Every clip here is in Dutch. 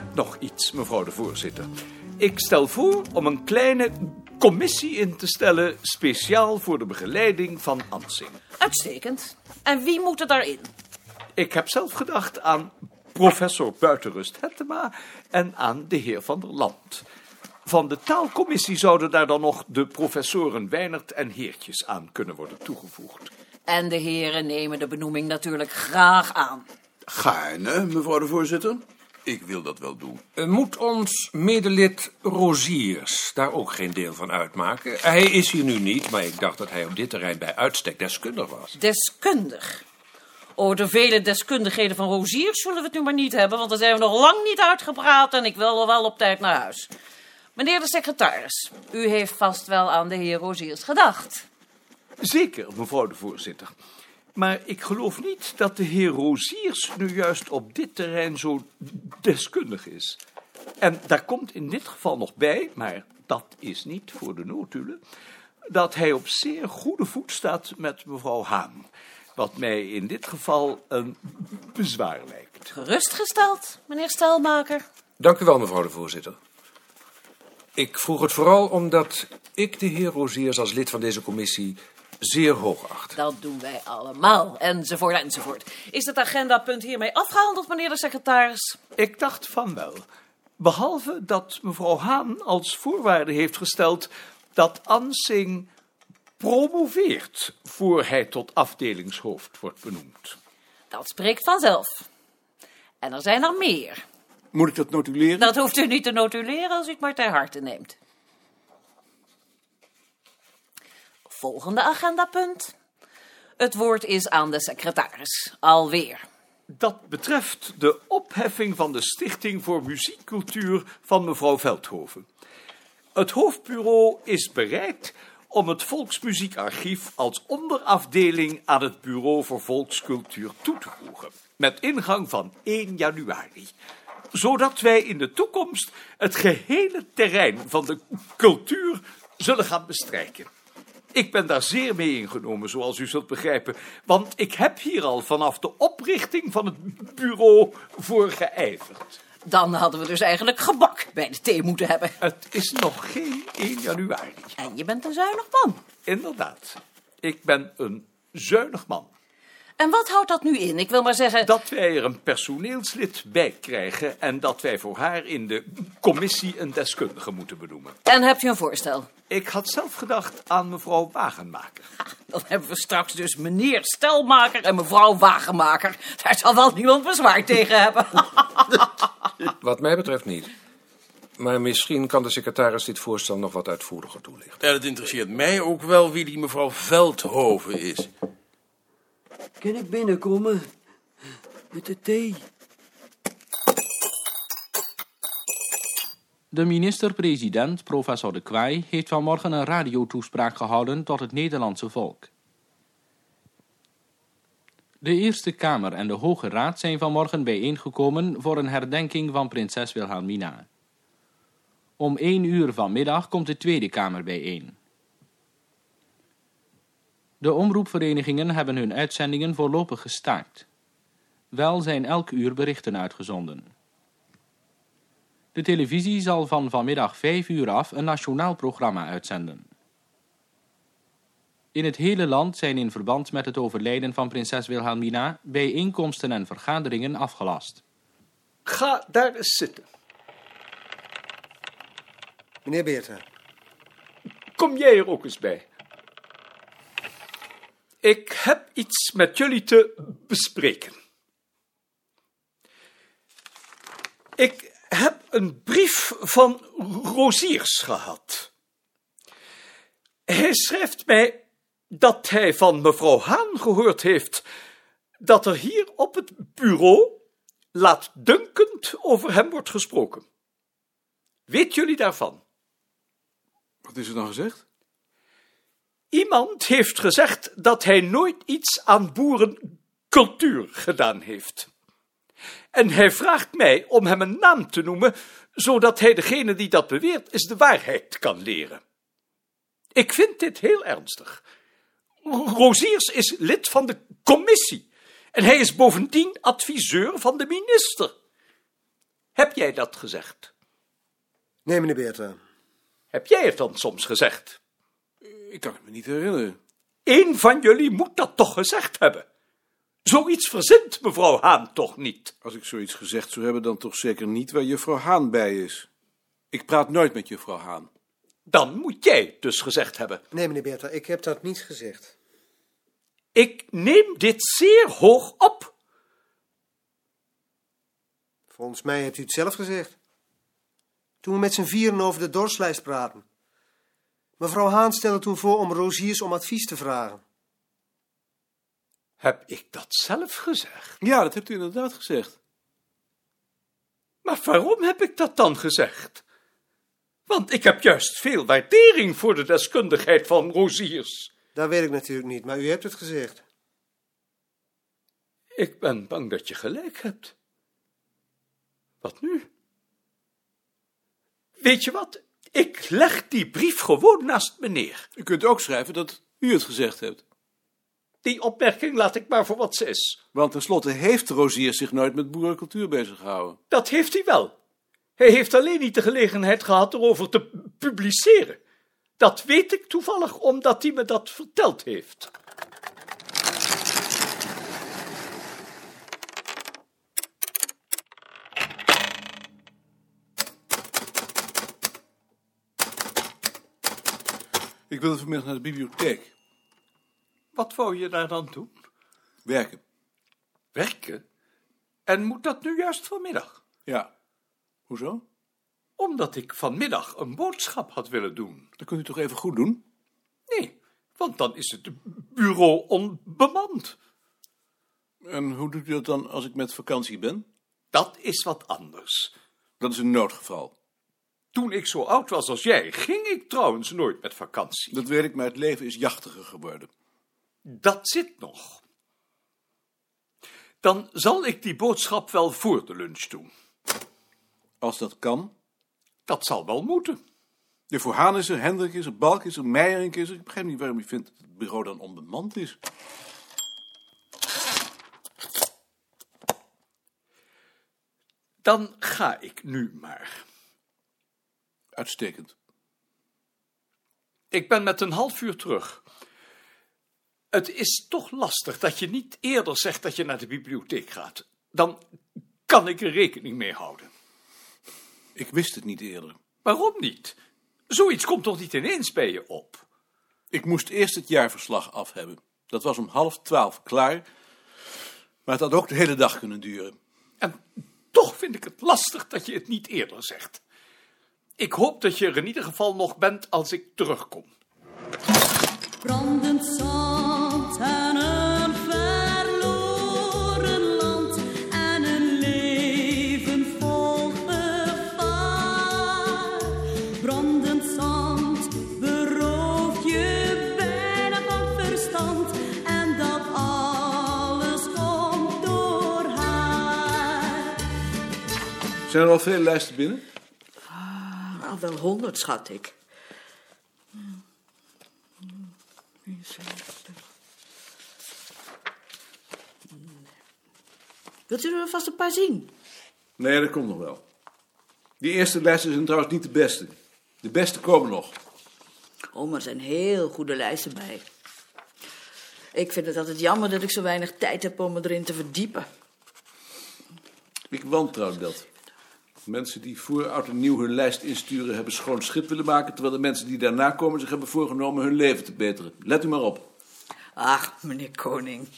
heb nog iets, mevrouw de voorzitter. Ik stel voor om een kleine commissie in te stellen... speciaal voor de begeleiding van Ansing. Uitstekend. En wie moet er daarin? Ik heb zelf gedacht aan professor Buitenrust Hettema... en aan de heer Van der Land. Van de taalcommissie zouden daar dan nog de professoren Weinert en Heertjes aan kunnen worden toegevoegd. En de heren nemen de benoeming natuurlijk graag aan. Gaarne, mevrouw de voorzitter. Ik wil dat wel doen. Eh, Moet ons medelid Roziers daar ook geen deel van uitmaken? Hij is hier nu niet, maar ik dacht dat hij op dit terrein bij uitstek deskundig was. Deskundig. Over de vele deskundigheden van Roziers zullen we het nu maar niet hebben, want daar zijn we nog lang niet uitgepraat en ik wil er wel op tijd naar huis. Meneer de secretaris, u heeft vast wel aan de heer Roziers gedacht. Zeker, mevrouw de voorzitter. Maar ik geloof niet dat de heer Roziers nu juist op dit terrein zo deskundig is. En daar komt in dit geval nog bij, maar dat is niet voor de notulen, dat hij op zeer goede voet staat met mevrouw Haan. Wat mij in dit geval een bezwaar lijkt. Gerustgesteld, meneer Stelmaker. Dank u wel, mevrouw de voorzitter. Ik vroeg het vooral omdat ik de heer Roziers als lid van deze commissie zeer hoog acht. Dat doen wij allemaal, enzovoort, enzovoort. Is het agendapunt hiermee afgehandeld, meneer de secretaris? Ik dacht van wel. Behalve dat mevrouw Haan als voorwaarde heeft gesteld dat Ansing promoveert voor hij tot afdelingshoofd wordt benoemd. Dat spreekt vanzelf. En er zijn er meer. Moet ik dat notuleren? Dat hoeft u niet te notuleren als u het maar ter harte neemt. Volgende agendapunt. Het woord is aan de secretaris. Alweer. Dat betreft de opheffing van de Stichting voor Muziekcultuur van mevrouw Veldhoven. Het hoofdbureau is bereid om het Volksmuziekarchief als onderafdeling aan het Bureau voor Volkscultuur toe te voegen. Met ingang van 1 januari. Zodat wij in de toekomst het gehele terrein van de cultuur zullen gaan bestrijken. Ik ben daar zeer mee ingenomen, zoals u zult begrijpen, want ik heb hier al vanaf de oprichting van het bureau voor geijverd. Dan hadden we dus eigenlijk gebak bij de thee moeten hebben. Het is nog geen 1 januari. En je bent een zuinig man. Inderdaad, ik ben een zuinig man. En wat houdt dat nu in? Ik wil maar zeggen... Dat wij er een personeelslid bij krijgen en dat wij voor haar in de commissie een deskundige moeten benoemen. En hebt u een voorstel? Ik had zelf gedacht aan mevrouw Wagenmaker. Dan hebben we straks dus meneer Stelmaker en mevrouw Wagenmaker. Daar zal wel niemand bezwaar tegen hebben. Wat mij betreft niet. Maar misschien kan de secretaris dit voorstel nog wat uitvoeriger toelichten. Ja, het interesseert mij ook wel wie die mevrouw Veldhoven is. Kan ik binnenkomen? Met de thee. De minister-president, professor De Kwaai, heeft vanmorgen een radiotoespraak gehouden tot het Nederlandse volk. De Eerste Kamer en de Hoge Raad zijn vanmorgen bijeengekomen voor een herdenking van prinses Wilhelmina. Om één uur vanmiddag komt de Tweede Kamer bijeen. De omroepverenigingen hebben hun uitzendingen voorlopig gestaakt. Wel zijn elk uur berichten uitgezonden. De televisie zal van vanmiddag 5 uur af een nationaal programma uitzenden. In het hele land zijn in verband met het overlijden van prinses Wilhelmina bijeenkomsten en vergaderingen afgelast. Ga daar eens zitten. Meneer Beerta. Kom jij er ook eens bij? Ik heb iets met jullie te bespreken. Ik heb een brief van Roziers gehad. Hij schrijft mij dat hij van mevrouw Haan gehoord heeft dat er hier op het bureau laatdunkend over hem wordt gesproken. Weet jullie daarvan? Wat is er dan gezegd? Iemand heeft gezegd dat hij nooit iets aan boerencultuur gedaan heeft. En hij vraagt mij om hem een naam te noemen, zodat hij degene die dat beweert eens de waarheid kan leren. Ik vind dit heel ernstig. Roziers is lid van de commissie en hij is bovendien adviseur van de minister. Heb jij dat gezegd? Nee, meneer Beerta. Heb jij het dan soms gezegd? Ik kan het me niet herinneren. Eén van jullie moet dat toch gezegd hebben. Zoiets verzint mevrouw Haan toch niet? Als ik zoiets gezegd zou hebben, dan toch zeker niet waar juffrouw Haan bij is. Ik praat nooit met juffrouw Haan. Dan moet jij het dus gezegd hebben. Nee, meneer Beerta, ik heb dat niet gezegd. Ik neem dit zeer hoog op. Volgens mij hebt u het zelf gezegd. Toen we met z'n vieren over de dorslijst praten. Mevrouw Haan stelde toen voor om Roziers om advies te vragen. Heb ik dat zelf gezegd? Ja, dat hebt u inderdaad gezegd. Maar waarom heb ik dat dan gezegd? Want ik heb juist veel waardering voor de deskundigheid van Roziers. Dat weet ik natuurlijk niet, maar u hebt het gezegd. Ik ben bang dat je gelijk hebt. Wat nu? Weet je wat? Ik leg die brief gewoon naast me neer. U kunt ook schrijven dat u het gezegd hebt. Die opmerking laat ik maar voor wat ze is. Want tenslotte heeft Rozier zich nooit met boerencultuur bezig gehouden. Dat heeft hij wel. Hij heeft alleen niet de gelegenheid gehad erover te publiceren. Dat weet ik toevallig omdat hij me dat verteld heeft. Ik wilde vanmiddag naar de bibliotheek. Wat wou je daar dan doen? Werken. Werken? En moet dat nu juist vanmiddag? Ja. Hoezo? Omdat ik vanmiddag een boodschap had willen doen. Dat kunt u toch even goed doen? Nee, want dan is het bureau onbemand. En hoe doet u dat dan als ik met vakantie ben? Dat is wat anders. Dat is een noodgeval. Toen ik zo oud was als jij, ging ik trouwens nooit met vakantie. Dat weet ik, maar het leven is jachtiger geworden. Dat zit nog. Dan zal ik die boodschap wel voor de lunch doen. Als dat kan. Dat zal wel moeten. De voor Haan is er, Hendrik is er, Balk is er, Meijerink is er. Ik begrijp niet waarom u vindt dat het bureau dan onbemand is. Dan ga ik nu maar. Uitstekend. Ik ben met een half uur terug. Het is toch lastig dat je niet eerder zegt dat je naar de bibliotheek gaat. Dan kan ik er rekening mee houden. Ik wist het niet eerder. Waarom niet? Zoiets komt toch niet ineens bij je op? Ik moest eerst het jaarverslag af hebben. Dat was om half twaalf klaar. Maar het had ook de hele dag kunnen duren. En toch vind ik het lastig dat je het niet eerder zegt. Ik hoop dat je er in ieder geval nog bent als ik terugkom. Brandend zand en een verloren land en een leven vol gevaar. Brandend zand berooft je bijna van verstand en dat alles komt door haar. Zijn er al veel lijsten binnen? Al wel honderd, schat ik. Wilt u er vast een paar zien? Nee, dat komt nog wel. Die eerste lijsten zijn trouwens niet de beste. De beste komen nog. Oh, maar er zijn heel goede lijsten bij. Ik vind het altijd jammer dat ik zo weinig tijd heb om me erin te verdiepen. Ik wantrouw dat. Mensen die voor oud en nieuw hun lijst insturen hebben schoon schip willen maken, terwijl de mensen die daarna komen zich hebben voorgenomen hun leven te beteren. Let u maar op. Ach, meneer Koning.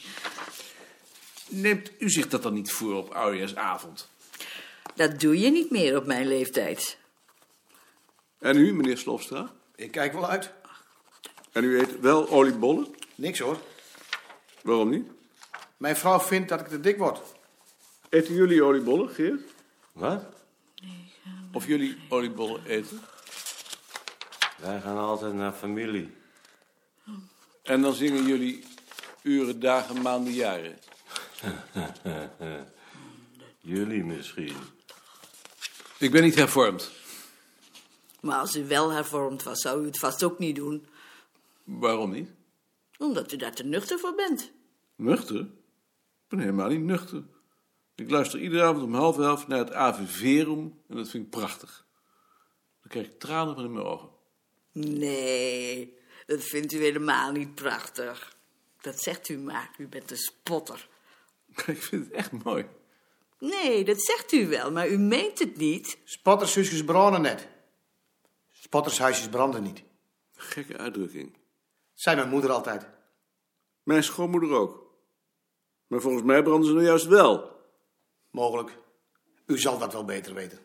Neemt u zich dat dan niet voor op oudejaarsavond? Dat doe je niet meer op mijn leeftijd. En u, meneer Slofstra? Ik kijk wel uit. En u eet wel oliebollen? Niks hoor. Waarom niet? Mijn vrouw vindt dat ik te dik word. Eten jullie oliebollen, Geert? Wat? Of jullie oliebollen eten? Wij gaan altijd naar familie. En dan zingen jullie uren, dagen, maanden, jaren. Jullie misschien. Ik ben niet hervormd. Maar als u wel hervormd was, zou u het vast ook niet doen. Waarom niet? Omdat u daar te nuchter voor bent. Nuchter? Ik ben helemaal niet nuchter. Ik luister iedere avond om half elf naar het Ave Verum en dat vind ik prachtig. Dan krijg ik tranen van in mijn ogen. Nee, dat vindt u helemaal niet prachtig. Dat zegt u maar, u bent een spotter. Ik vind het echt mooi. Nee, dat zegt u wel, maar u meent het niet. Spottershuisjes branden net. Spottershuisjes branden niet. Gekke uitdrukking. Zei mijn moeder altijd. Mijn schoonmoeder ook. Maar volgens mij branden ze nou juist wel. Mogelijk. U zal dat wel beter weten.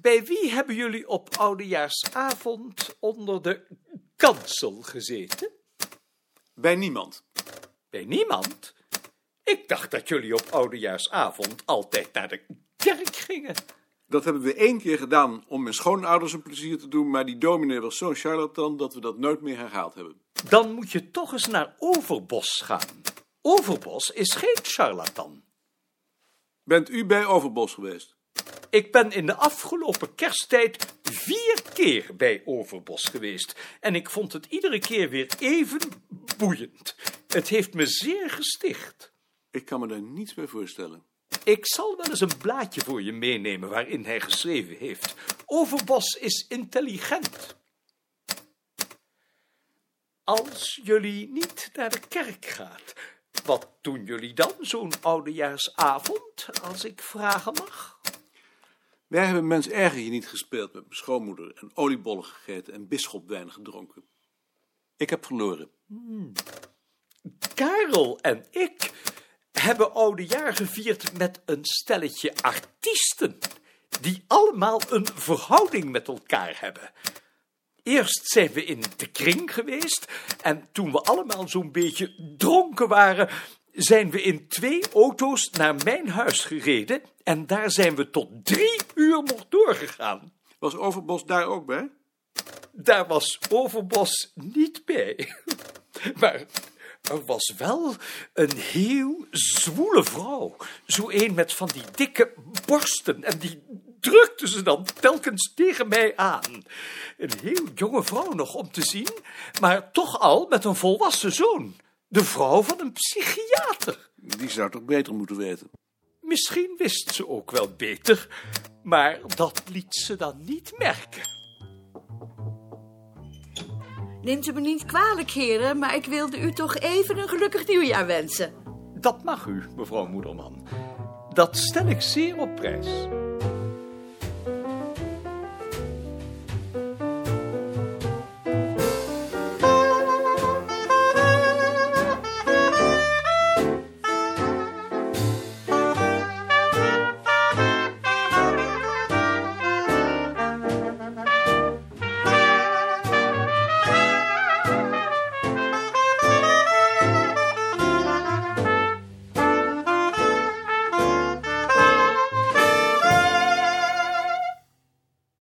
Bij wie hebben jullie op oudejaarsavond onder de kansel gezeten? Bij niemand. Bij niemand? Ik dacht dat jullie op oudejaarsavond altijd naar de kerk gingen. Dat hebben we één keer gedaan om mijn schoonouders een plezier te doen, maar die dominee was zo'n charlatan dat we dat nooit meer herhaald hebben. Dan moet je toch eens naar Overbos gaan. Overbos is geen charlatan. Bent u bij Overbos geweest? Ik ben in de afgelopen kersttijd vier keer bij Overbos geweest. En ik vond het iedere keer weer even boeiend. Het heeft me zeer gesticht. Ik kan me daar niets bij voorstellen. Ik zal wel eens een blaadje voor je meenemen waarin hij geschreven heeft. Overbos is intelligent. Als jullie niet naar de kerk gaat, wat doen jullie dan zo'n oudejaarsavond, als ik vragen mag? Wij hebben mens erger hier niet gespeeld met mijn schoonmoeder en oliebollen gegeten en bisschopwijn gedronken. Ik heb verloren. Karel en ik hebben oudejaar gevierd met een stelletje artiesten, die allemaal een verhouding met elkaar hebben. Eerst zijn we in de kring geweest en toen we allemaal zo'n beetje dronken waren, zijn we in twee auto's naar mijn huis gereden en daar zijn we tot drie uur nog doorgegaan. Was Overbos daar ook bij? Daar was Overbos niet bij. Maar er was wel een heel zwoele vrouw. Zo een met van die dikke borsten. En die drukte ze dan telkens tegen mij aan. Een heel jonge vrouw nog om te zien, maar toch al met een volwassen zoon. De vrouw van een psychiater. Die zou toch beter moeten weten. Misschien wist ze ook wel beter, maar dat liet ze dan niet merken. Neemt u me niet kwalijk, heren, maar ik wilde u toch even een gelukkig nieuwjaar wensen. Dat mag u, mevrouw Moederman. Dat stel ik zeer op prijs.